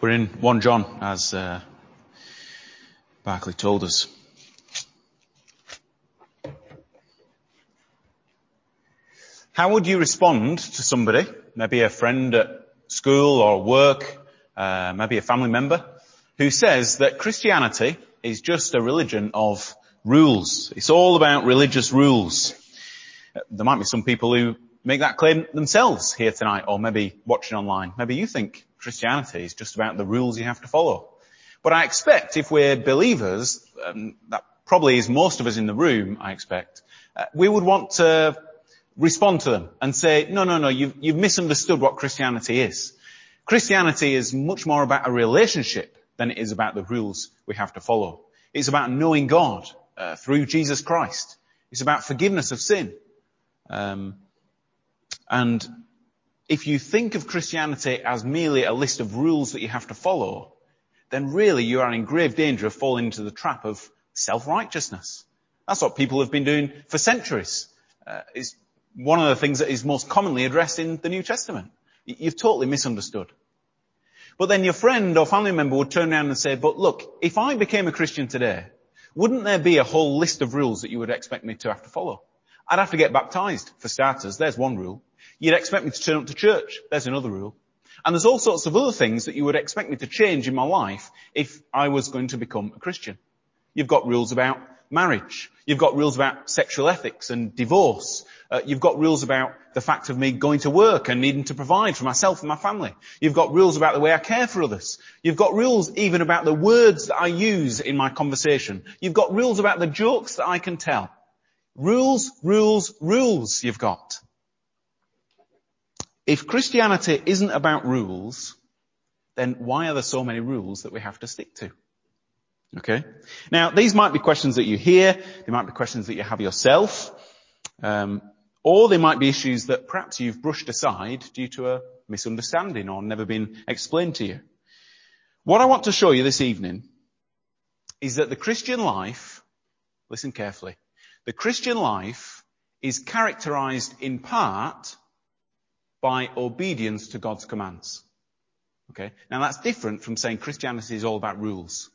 We're in 1 John, as uh, Barclay told us. How would you respond to somebody, maybe a friend at school or work, uh, maybe a family member, who says that Christianity is just a religion of rules. It's all about religious rules. There might be some people who make that claim themselves here tonight or maybe watching online. Maybe you think Christianity is just about the rules you have to follow. But I expect if we're believers, um, that probably is most of us in the room, I expect, uh, we would want to respond to them and say, no, no, no, you've, you've misunderstood what Christianity is. Christianity is much more about a relationship than it is about the rules we have to follow. It's about knowing God uh, through Jesus Christ. It's about forgiveness of sin. Um, and if you think of Christianity as merely a list of rules that you have to follow, then really you are in grave danger of falling into the trap of self-righteousness. That's what people have been doing for centuries. Uh, it's one of the things that is most commonly addressed in the New Testament. You've totally misunderstood. But then your friend or family member would turn around and say, but look, if I became a Christian today, wouldn't there be a whole list of rules that you would expect me to have to follow? I'd have to get baptized, for starters. There's one rule. You'd expect me to turn up to church. There's another rule. And there's all sorts of other things that you would expect me to change in my life if I was going to become a Christian. You've got rules about marriage. You've got rules about sexual ethics and divorce. Uh, you've got rules about the fact of me going to work and needing to provide for myself and my family. You've got rules about the way I care for others. You've got rules even about the words that I use in my conversation. You've got rules about the jokes that I can tell. Rules, rules, rules you've got. If Christianity isn't about rules, then why are there so many rules that we have to stick to? Okay? Now, these might be questions that you hear, they might be questions that you have yourself, um, or they might be issues that perhaps you've brushed aside due to a misunderstanding or never been explained to you. What I want to show you this evening is that the Christian life, listen carefully, the Christian life is characterized in part by obedience to God's commands. Okay? Now that's different from saying Christianity is all about rules,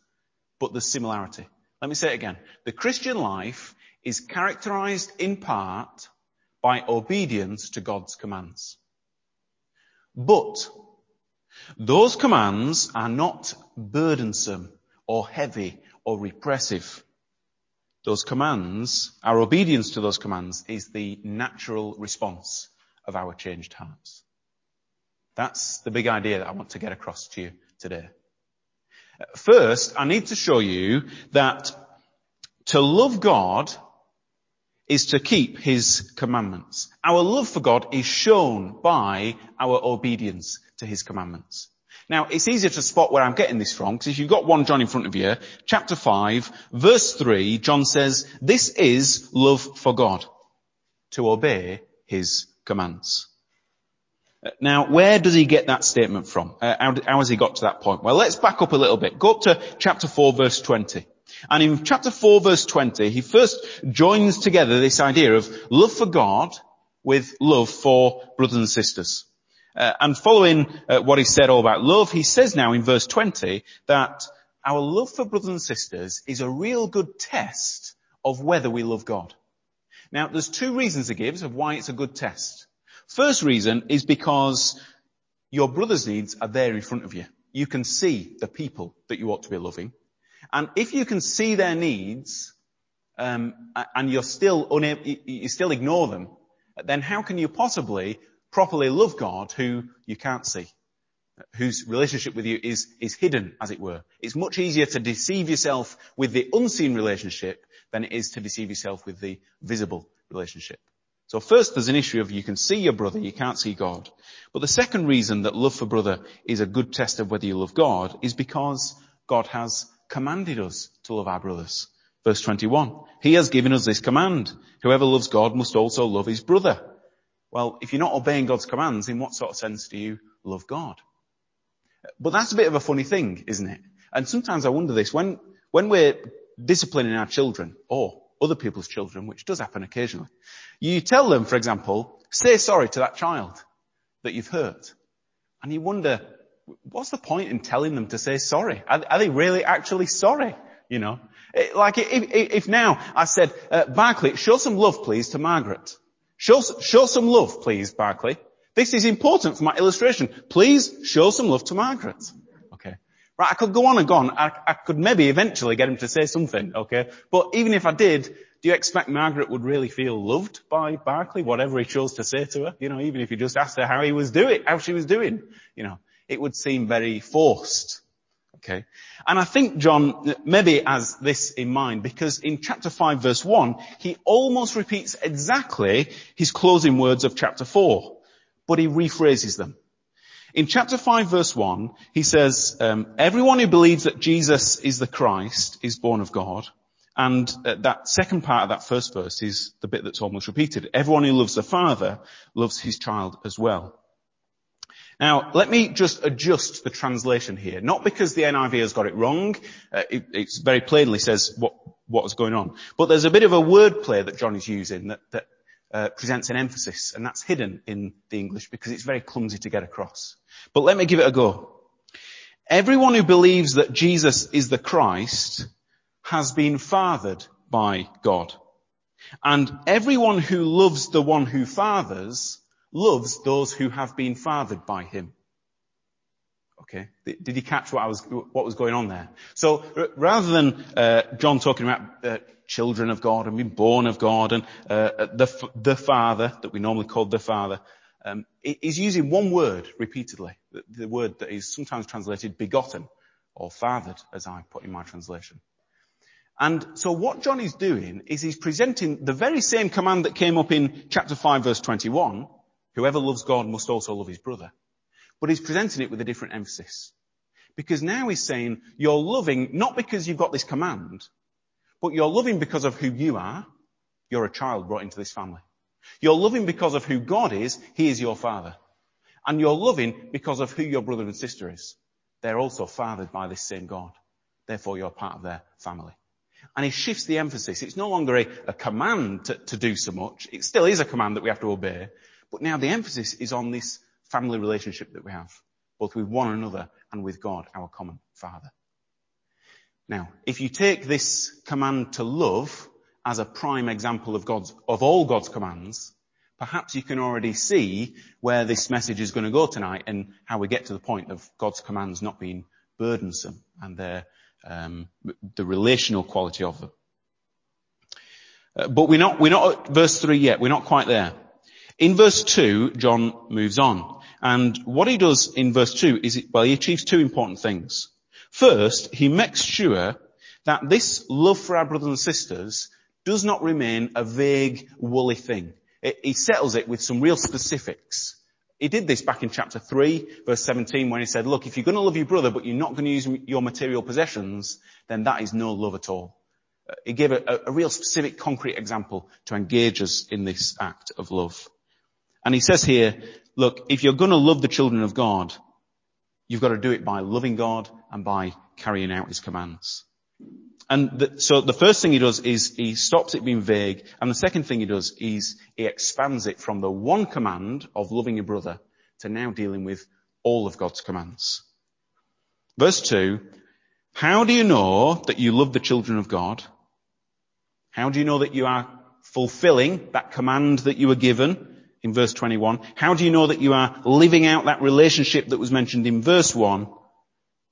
but there's similarity. Let me say it again. The Christian life is characterized in part by obedience to God's commands. But those commands are not burdensome or heavy or repressive. Those commands, our obedience to those commands is the natural response of our changed hearts. That's the big idea that I want to get across to you today. First, I need to show you that to love God is to keep His commandments. Our love for God is shown by our obedience to His commandments. Now, it's easier to spot where I'm getting this from, because if you've got 1 John in front of you, chapter 5, verse 3, John says, this is love for God, to obey His commands. Uh, now, where does he get that statement from? Uh, how, how has he got to that point? Well, let's back up a little bit. Go up to chapter 4 verse 20. And in chapter 4 verse 20, he first joins together this idea of love for God with love for brothers and sisters. Uh, and following uh, what he said all about love, he says now in verse 20 that our love for brothers and sisters is a real good test of whether we love God. Now, there's two reasons he gives of why it's a good test. First reason is because your brother's needs are there in front of you. You can see the people that you ought to be loving. And if you can see their needs, um, and you're still unable, you still ignore them, then how can you possibly properly love God who you can't see? Whose relationship with you is, is hidden, as it were. It's much easier to deceive yourself with the unseen relationship than it is to deceive yourself with the visible relationship. So first there's an issue of you can see your brother, you can't see God. But the second reason that love for brother is a good test of whether you love God is because God has commanded us to love our brothers. Verse 21. He has given us this command. Whoever loves God must also love his brother. Well, if you're not obeying God's commands, in what sort of sense do you love God? But that's a bit of a funny thing, isn't it? And sometimes I wonder this, when, when we're disciplining our children, or other people's children, which does happen occasionally, you tell them, for example, say sorry to that child that you've hurt. And you wonder, what's the point in telling them to say sorry? Are, are they really actually sorry? You know, it, like if, if, if, now I said, uh, Barclay, show some love please to Margaret. Show, show some love please, Barclay. This is important for my illustration. Please show some love to Margaret. Right, I could go on and go on. I, I could maybe eventually get him to say something, okay? But even if I did, do you expect Margaret would really feel loved by Barclay, whatever he chose to say to her? You know, even if he just asked her how he was doing, how she was doing, you know, it would seem very forced. Okay. And I think John maybe has this in mind because in chapter 5 verse 1, he almost repeats exactly his closing words of chapter 4, but he rephrases them. In chapter 5 verse 1, he says, um, everyone who believes that Jesus is the Christ is born of God. And uh, that second part of that first verse is the bit that's almost repeated. Everyone who loves the Father loves his child as well. Now, let me just adjust the translation here. Not because the NIV has got it wrong. Uh, it, very plainly says what, what was going on. But there's a bit of a wordplay that John is using that, that Uh, presents an emphasis, and that's hidden in the English because it's very clumsy to get across. But let me give it a go. Everyone who believes that Jesus is the Christ has been fathered by God. And everyone who loves the one who fathers loves those who have been fathered by him. Okay. Did you catch what I was, what was going on there? So rather than uh, John talking about uh, children of God and being born of God and uh, the the Father that we normally call the Father, um, he's using one word repeatedly. The word that is sometimes translated begotten or fathered, as I put in my translation. And so what John is doing is he's presenting the very same command that came up in chapter 5 verse 21. Whoever loves God must also love his brother. But he's presenting it with a different emphasis. Because now he's saying, you're loving not because you've got this command, but you're loving because of who you are. You're a child brought into this family. You're loving because of who God is. He is your father. And you're loving because of who your brother and sister is. They're also fathered by this same God. Therefore you're part of their family. And he shifts the emphasis. It's no longer a, a command to, to do so much. It still is a command that we have to obey. But now the emphasis is on this family relationship that we have, both with one another and with God, our common Father. Now, if you take this command to love as a prime example of God's, of all God's commands, perhaps you can already see where this message is going to go tonight and how we get to the point of God's commands not being burdensome and their, um, the relational quality of them. Uh, but we're not, we're not at verse 3 yet. We're not quite there. In verse 2, John moves on. And what he does in verse 2 is, well, he achieves two important things. First, he makes sure that this love for our brothers and sisters does not remain a vague, woolly thing. He settles it with some real specifics. He did this back in chapter 3, verse 17, when he said, look, if you're going to love your brother, but you're not going to use your material possessions, then that is no love at all. He gave a, a real specific, concrete example to engage us in this act of love. And he says here, look, if you're going to love the children of God, you've got to do it by loving God and by carrying out his commands. And the, so the first thing he does is he stops it being vague. And the second thing he does is he expands it from the one command of loving your brother to now dealing with all of God's commands. Verse two, how do you know that you love the children of God? How do you know that you are fulfilling that command that you were given? In verse 21. How do you know that you are living out that relationship that was mentioned in verse 1?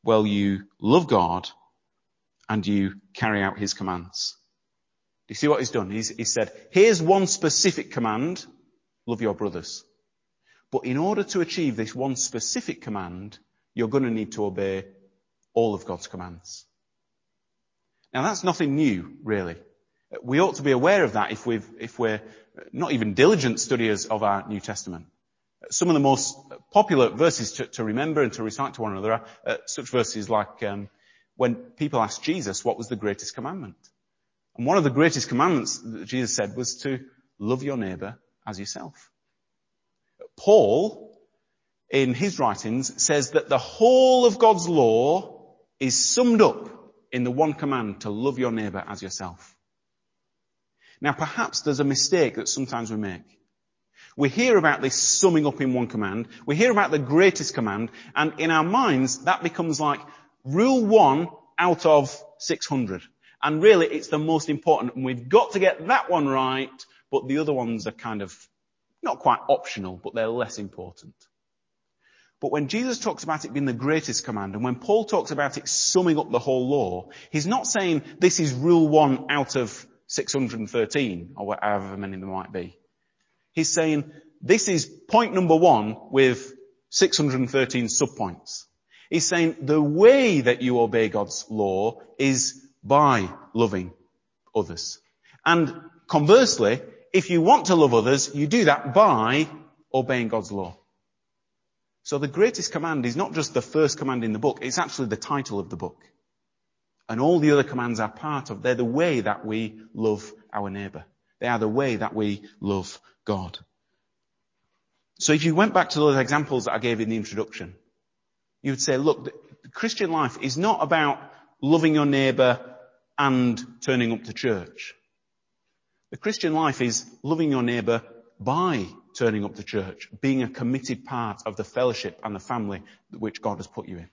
Well, you love God and you carry out his commands. Do you see what he's done? He's, he said, here's one specific command, love your brothers. But in order to achieve this one specific command, you're going to need to obey all of God's commands. Now that's nothing new, really. We ought to be aware of that if, we if we're not even diligent studiers of our New Testament. Some of the most popular verses to, to remember and to recite to one another are uh, such verses like um, when people asked Jesus what was the greatest commandment. And one of the greatest commandments that Jesus said was to love your neighbor as yourself. Paul, in his writings, says that the whole of God's law is summed up in the one command to love your neighbor as yourself. Now perhaps there's a mistake that sometimes we make. We hear about this summing up in one command. We hear about the greatest command and in our minds that becomes like rule one out of 600. And really it's the most important and we've got to get that one right, but the other ones are kind of not quite optional, but they're less important. But when Jesus talks about it being the greatest command, and when Paul talks about it summing up the whole law, he's not saying this is rule one out of 613, or however many there might be. He's saying this is point number one with 613 subpoints. He's saying the way that you obey God's law is by loving others. And conversely, if you want to love others, you do that by obeying God's law. So the greatest command is not just the first command in the book, it's actually the title of the book. And all the other commands are part of, they're the way that we love our neighbour. They are the way that we love God. So if you went back to those examples that I gave in the introduction, you would say, look, the Christian life is not about loving your neighbour and turning up to church. The Christian life is loving your neighbour by turning up to church, being a committed part of the fellowship and the family which God has put you in.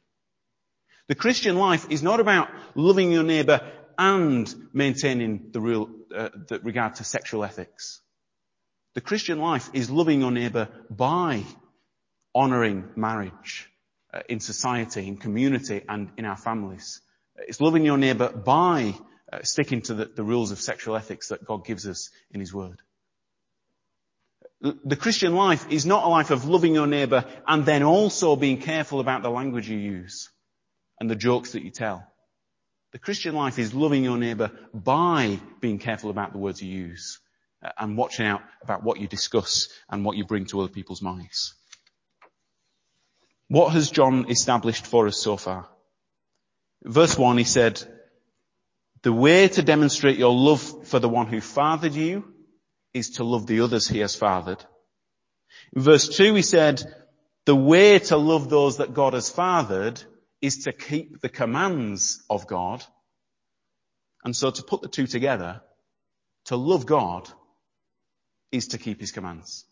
The Christian life is not about loving your neighbour and maintaining the rule uh, that regard to sexual ethics. The Christian life is loving your neighbour by honouring marriage uh, in society, in community and in our families. It's loving your neighbour by uh, sticking to the, the rules of sexual ethics that God gives us in His Word. The Christian life is not a life of loving your neighbour and then also being careful about the language you use and the jokes that you tell. The Christian life is loving your neighbour by being careful about the words you use uh, and watching out about what you discuss and what you bring to other people's minds. What has John established for us so far? Verse 1 he said, the way to demonstrate your love for the one who fathered you is to love the others he has fathered. In verse 2 he said, the way to love those that God has fathered is to keep the commands of God. And so to put the two together, to love God is to keep his commands.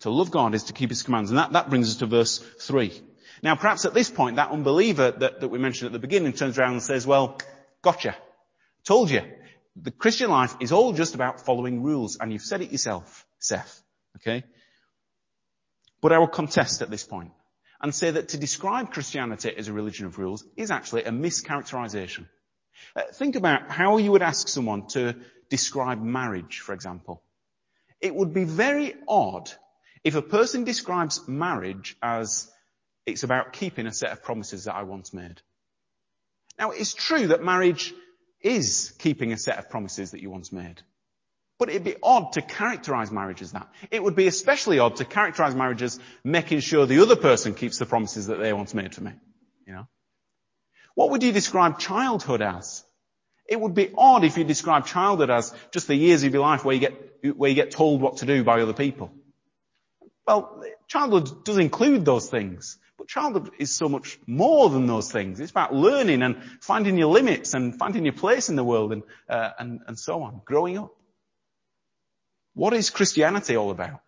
To love God is to keep his commands. And that, that brings us to verse 3. Now perhaps at this point that unbeliever that, that we mentioned at the beginning turns around and says, well, gotcha. Told you the Christian life is all just about following rules, and you've said it yourself, Seth. Okay? But I will contest at this point and say that to describe Christianity as a religion of rules is actually a mischaracterization. Uh, think about how you would ask someone to describe marriage, for example. It would be very odd if a person describes marriage as it's about keeping a set of promises that I once made. Now, it's true that marriage is keeping a set of promises that you once made. But it'd be odd to characterize marriage as that. It would be especially odd to characterize marriage as making sure the other person keeps the promises that they once made to me. You know? What would you describe childhood as? It would be odd if you describe childhood as just the years of your life where you get, where you get told what to do by other people. Well, childhood does include those things. But childhood is so much more than those things. It's about learning and finding your limits and finding your place in the world and, uh, and, and so on, growing up. What is Christianity all about?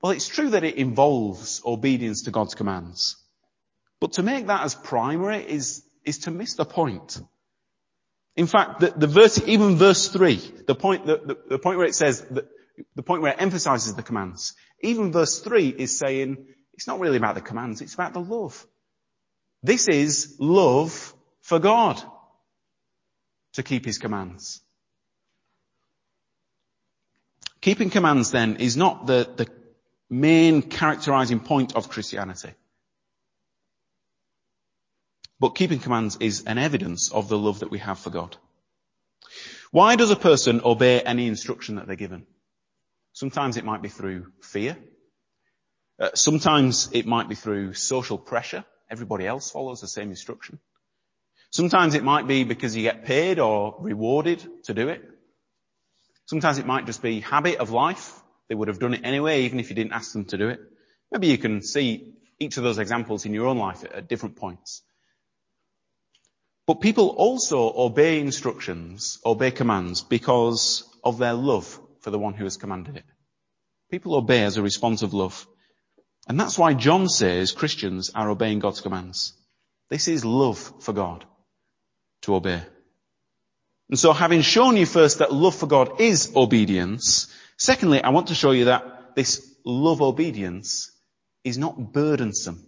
Well, it's true that it involves obedience to God's commands. But to make that as primary is, is to miss the point. In fact, the, the verse, even verse three, the point, the, the, the point where it says, the, the point where it emphasizes the commands, even verse three is saying, it's not really about the commands, it's about the love. This is love for God to keep his commands. Keeping commands then is not the, the main characterizing point of Christianity. But keeping commands is an evidence of the love that we have for God. Why does a person obey any instruction that they're given? Sometimes it might be through fear. Uh, sometimes it might be through social pressure. Everybody else follows the same instruction. Sometimes it might be because you get paid or rewarded to do it. Sometimes it might just be habit of life. They would have done it anyway, even if you didn't ask them to do it. Maybe you can see each of those examples in your own life at, at different points. But people also obey instructions, obey commands because of their love for the one who has commanded it. People obey as a response of love. And that's why John says Christians are obeying God's commands. This is love for God to obey. And so having shown you first that love for God is obedience, secondly, I want to show you that this love obedience is not burdensome.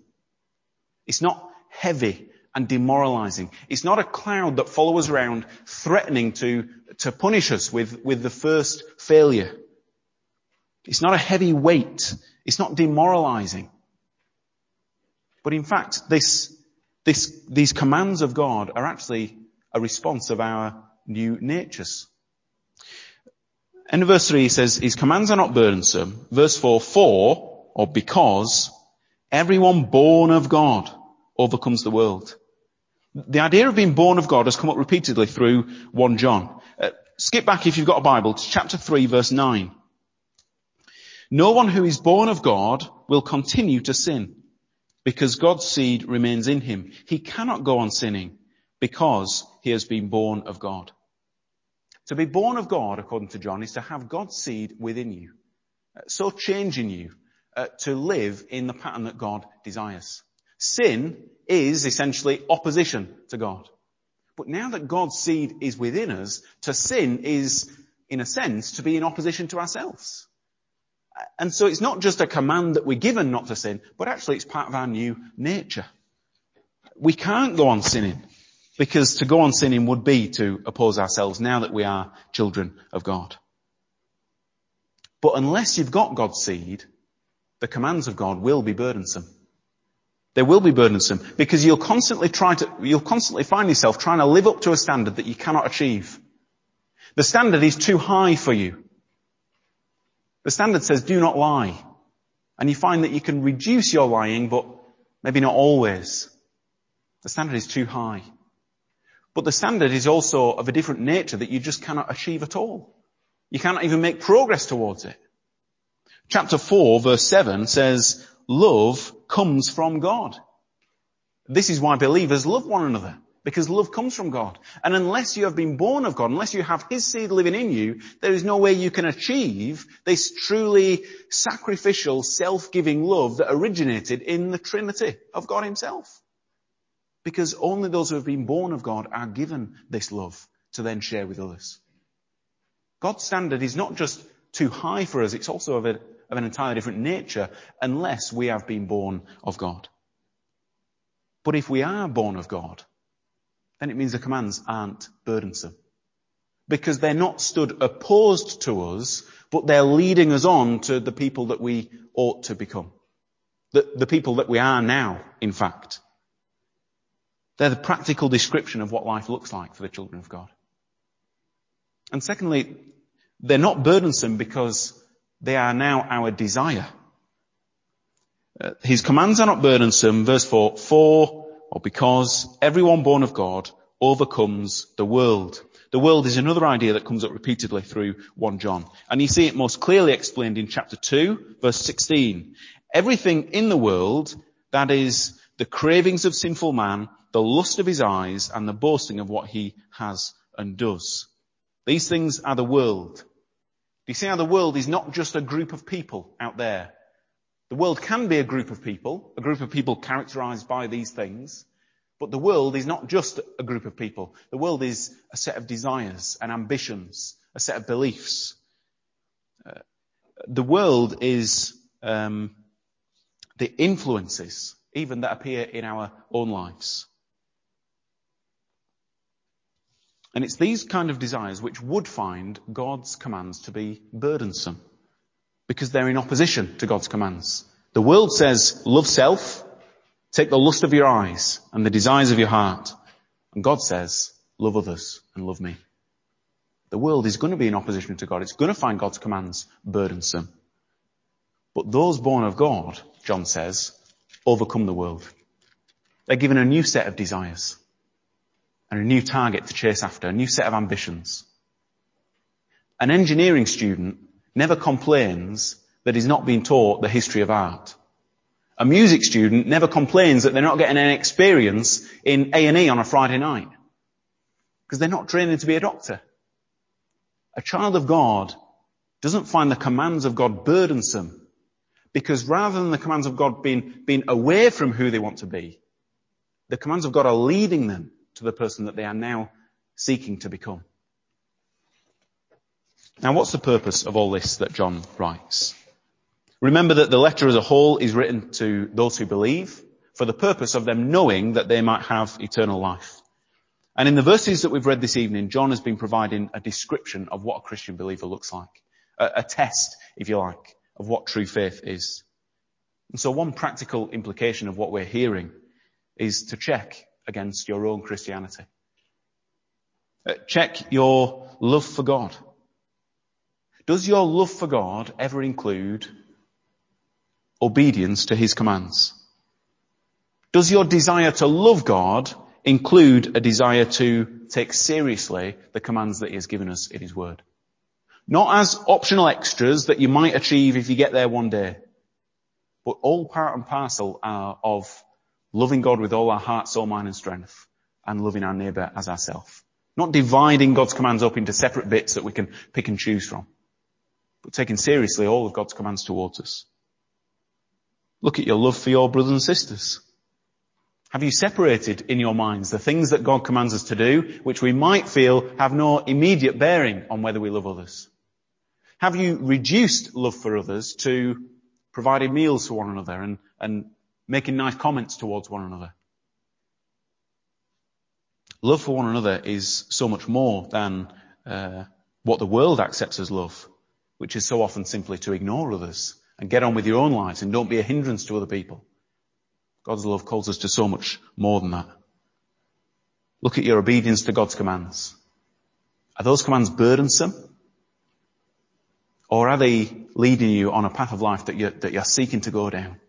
It's not heavy and demoralizing. It's not a cloud that follows around threatening to, to punish us with, with the first failure. It's not a heavy weight. It's not demoralizing. But in fact, this, this, these commands of God are actually a response of our new natures. In verse 3 he says, His commands are not burdensome. Verse 4, for, or because, everyone born of God overcomes the world. The idea of being born of God has come up repeatedly through 1 John. Uh, skip back if you've got a Bible to chapter 3 verse 9. No one who is born of God will continue to sin because God's seed remains in him. He cannot go on sinning because he has been born of God. To be born of God, according to John, is to have God's seed within you. Uh, so changing you uh, to live in the pattern that God desires. Sin is essentially opposition to God. But now that God's seed is within us, to sin is, in a sense, to be in opposition to ourselves. And so it's not just a command that we're given not to sin, but actually it's part of our new nature. We can't go on sinning because to go on sinning would be to oppose ourselves now that we are children of God. But unless you've got God's seed, the commands of God will be burdensome. They will be burdensome because you'll constantly try to, you'll constantly find yourself trying to live up to a standard that you cannot achieve. The standard is too high for you. The standard says do not lie. And you find that you can reduce your lying, but maybe not always. The standard is too high. But the standard is also of a different nature that you just cannot achieve at all. You cannot even make progress towards it. Chapter 4 verse 7 says, love comes from God. This is why believers love one another. Because love comes from God. And unless you have been born of God, unless you have His seed living in you, there is no way you can achieve this truly sacrificial, self-giving love that originated in the Trinity of God Himself. Because only those who have been born of God are given this love to then share with others. God's standard is not just too high for us, it's also of, a, of an entirely different nature unless we have been born of God. But if we are born of God, then it means the commands aren't burdensome. Because they're not stood opposed to us, but they're leading us on to the people that we ought to become. The, the people that we are now, in fact. They're the practical description of what life looks like for the children of God. And secondly, they're not burdensome because they are now our desire. Uh, his commands are not burdensome. Verse 4, for or because everyone born of God overcomes the world. The world is another idea that comes up repeatedly through 1 John. And you see it most clearly explained in chapter 2, verse 16. Everything in the world, that is the cravings of sinful man, the lust of his eyes, and the boasting of what he has and does. These things are the world. Do you see how the world is not just a group of people out there the world can be a group of people, a group of people characterized by these things, but the world is not just a group of people. The world is a set of desires and ambitions, a set of beliefs. Uh, the world is um, the influences, even that appear in our own lives. And it's these kind of desires which would find God's commands to be burdensome because they're in opposition to God's commands. The world says, love self, take the lust of your eyes and the desires of your heart. And God says, love others and love me. The world is going to be in opposition to God. It's going to find God's commands burdensome. But those born of God, John says, overcome the world. They're given a new set of desires and a new target to chase after, a new set of ambitions. An engineering student never complains that he's not being taught the history of art. A music student never complains that they're not getting an experience in A&E on a Friday night. Because they're not training to be a doctor. A child of God doesn't find the commands of God burdensome because rather than the commands of God being, being away from who they want to be, the commands of God are leading them to the person that they are now seeking to become. Now what's the purpose of all this that John writes? Remember that the letter as a whole is written to those who believe for the purpose of them knowing that they might have eternal life. And in the verses that we've read this evening, John has been providing a description of what a Christian believer looks like. A, a test, if you like, of what true faith is. And so one practical implication of what we're hearing is to check against your own Christianity. Uh, check your love for God. Does your love for God ever include obedience to His commands? Does your desire to love God include a desire to take seriously the commands that He has given us in His Word? Not as optional extras that you might achieve if you get there one day, but all part and parcel of loving God with all our heart, soul, mind and strength and loving our neighbour as ourselves. Not dividing God's commands up into separate bits that we can pick and choose from but taking seriously all of God's commands towards us. Look at your love for your brothers and sisters. Have you separated in your minds the things that God commands us to do, which we might feel have no immediate bearing on whether we love others? Have you reduced love for others to providing meals for one another and, and making nice comments towards one another? Love for one another is so much more than uh, what the world accepts as love which is so often simply to ignore others and get on with your own lives and don't be a hindrance to other people. God's love calls us to so much more than that. Look at your obedience to God's commands. Are those commands burdensome? Or are they leading you on a path of life that you're, that you're seeking to go down?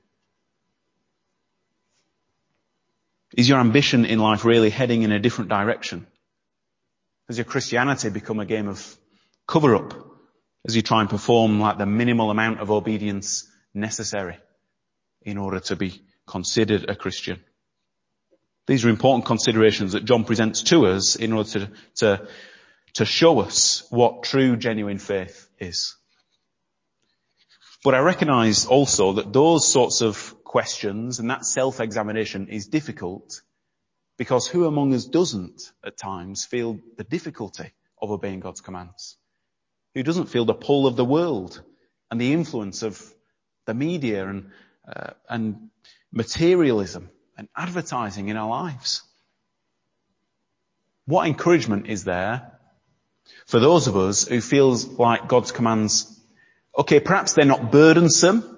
Is your ambition in life really heading in a different direction? Has your Christianity become a game of cover up as you try and perform like the minimal amount of obedience necessary in order to be considered a Christian. These are important considerations that John presents to us in order to, to, to show us what true genuine faith is. But I recognize also that those sorts of questions and that self-examination is difficult because who among us doesn't at times feel the difficulty of obeying God's commands? who doesn't feel the pull of the world and the influence of the media and, uh, and materialism and advertising in our lives. What encouragement is there for those of us who feels like God's commands, okay, perhaps they're not burdensome,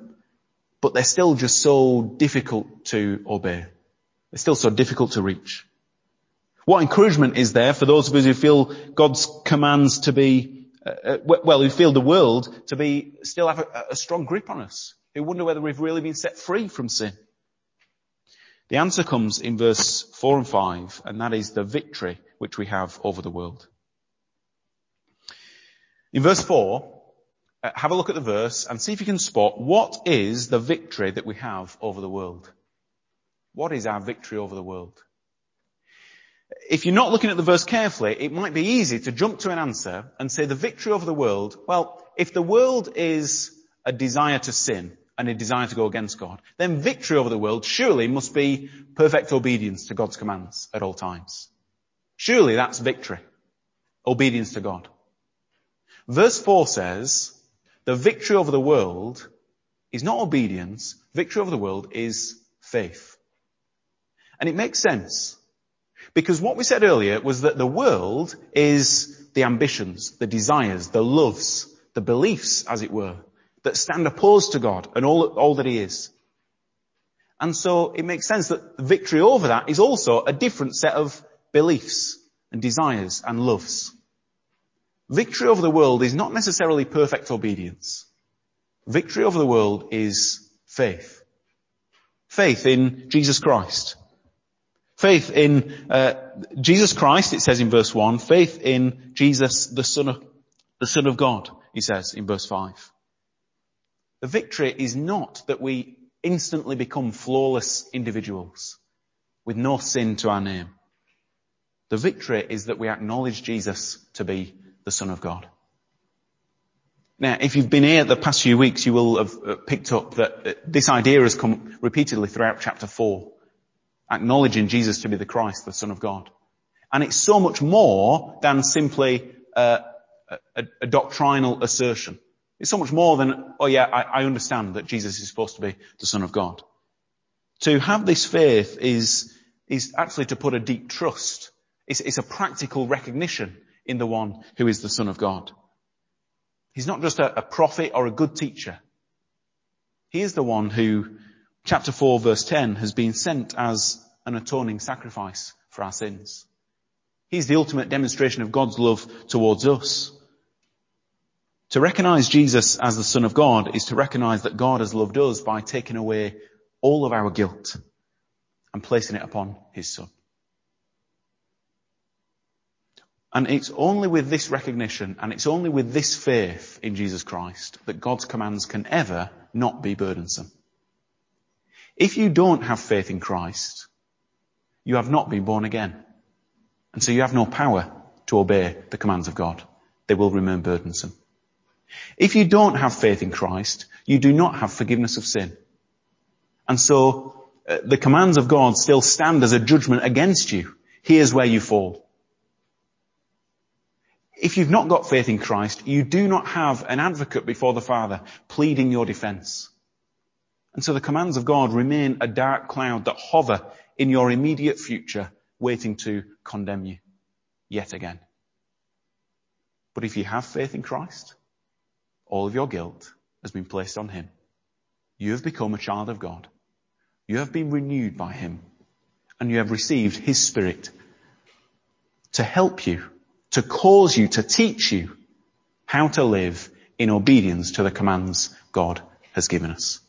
but they're still just so difficult to obey. They're still so difficult to reach. What encouragement is there for those of us who feel God's commands to be uh, uh well, who feel the world to be, still have a, a strong grip on us, who wonder whether we've really been set free from sin. The answer comes in verse 4 and 5, and that is the victory which we have over the world. In verse 4, uh, Uh, have a look at the verse and see if you can spot what is the victory that we have over the world. What is our victory over the world? if you're not looking at the verse carefully, it might be easy to jump to an answer and say the victory over the world, well, if the world is a desire to sin and a desire to go against God, then victory over the world surely must be perfect obedience to God's commands at all times. Surely that's victory. Obedience to God. Verse 4 says, the victory over the world is not obedience, victory over the world is faith. And it makes sense. Because what we said earlier was that the world is the ambitions, the desires, the loves, the beliefs, as it were, that stand opposed to God and all, all that He is. And so it makes sense that victory over that is also a different set of beliefs and desires and loves. Victory over the world is not necessarily perfect obedience. Victory over the world is faith. Faith in Jesus Christ. Faith in uh, Jesus Christ, it says in verse 1. Faith in Jesus, the Son of, the Son of God, he says in verse 5. The victory is not that we instantly become flawless individuals with no sin to our name. The victory is that we acknowledge Jesus to be the Son of God. Now, if you've been here the past few weeks, you will have uh, picked up that uh, this idea has come repeatedly throughout chapter 4, acknowledging Jesus to be the Christ, the Son of God. And it's so much more than simply uh, a, a, doctrinal assertion. It's so much more than, oh yeah, I, I understand that Jesus is supposed to be the Son of God. To have this faith is, is actually to put a deep trust. It's, it's a practical recognition in the one who is the Son of God. He's not just a, a prophet or a good teacher. He is the one who, chapter 4 verse 10, has been sent as an atoning sacrifice for our sins. He's the ultimate demonstration of God's love towards us. To recognize Jesus as the Son of God is to recognize that God has loved us by taking away all of our guilt and placing it upon His Son. And it's only with this recognition and it's only with this faith in Jesus Christ that God's commands can ever not be burdensome. If you don't have faith in Christ, you have not been born again. And so you have no power to obey the commands of God. They will remain burdensome. If you don't have faith in Christ, you do not have forgiveness of sin. And so uh, the commands of God still stand as a judgment against you. Here's where you fall. If you've not got faith in Christ, you do not have an advocate before the Father pleading your defense. And so the commands of God remain a dark cloud that hover in your immediate future, waiting to condemn you yet again. But if you have faith in Christ, all of your guilt has been placed on Him. You have become a child of God. You have been renewed by Him and you have received His Spirit to help you to cause you, to teach you how to live in obedience to the commands God has given us.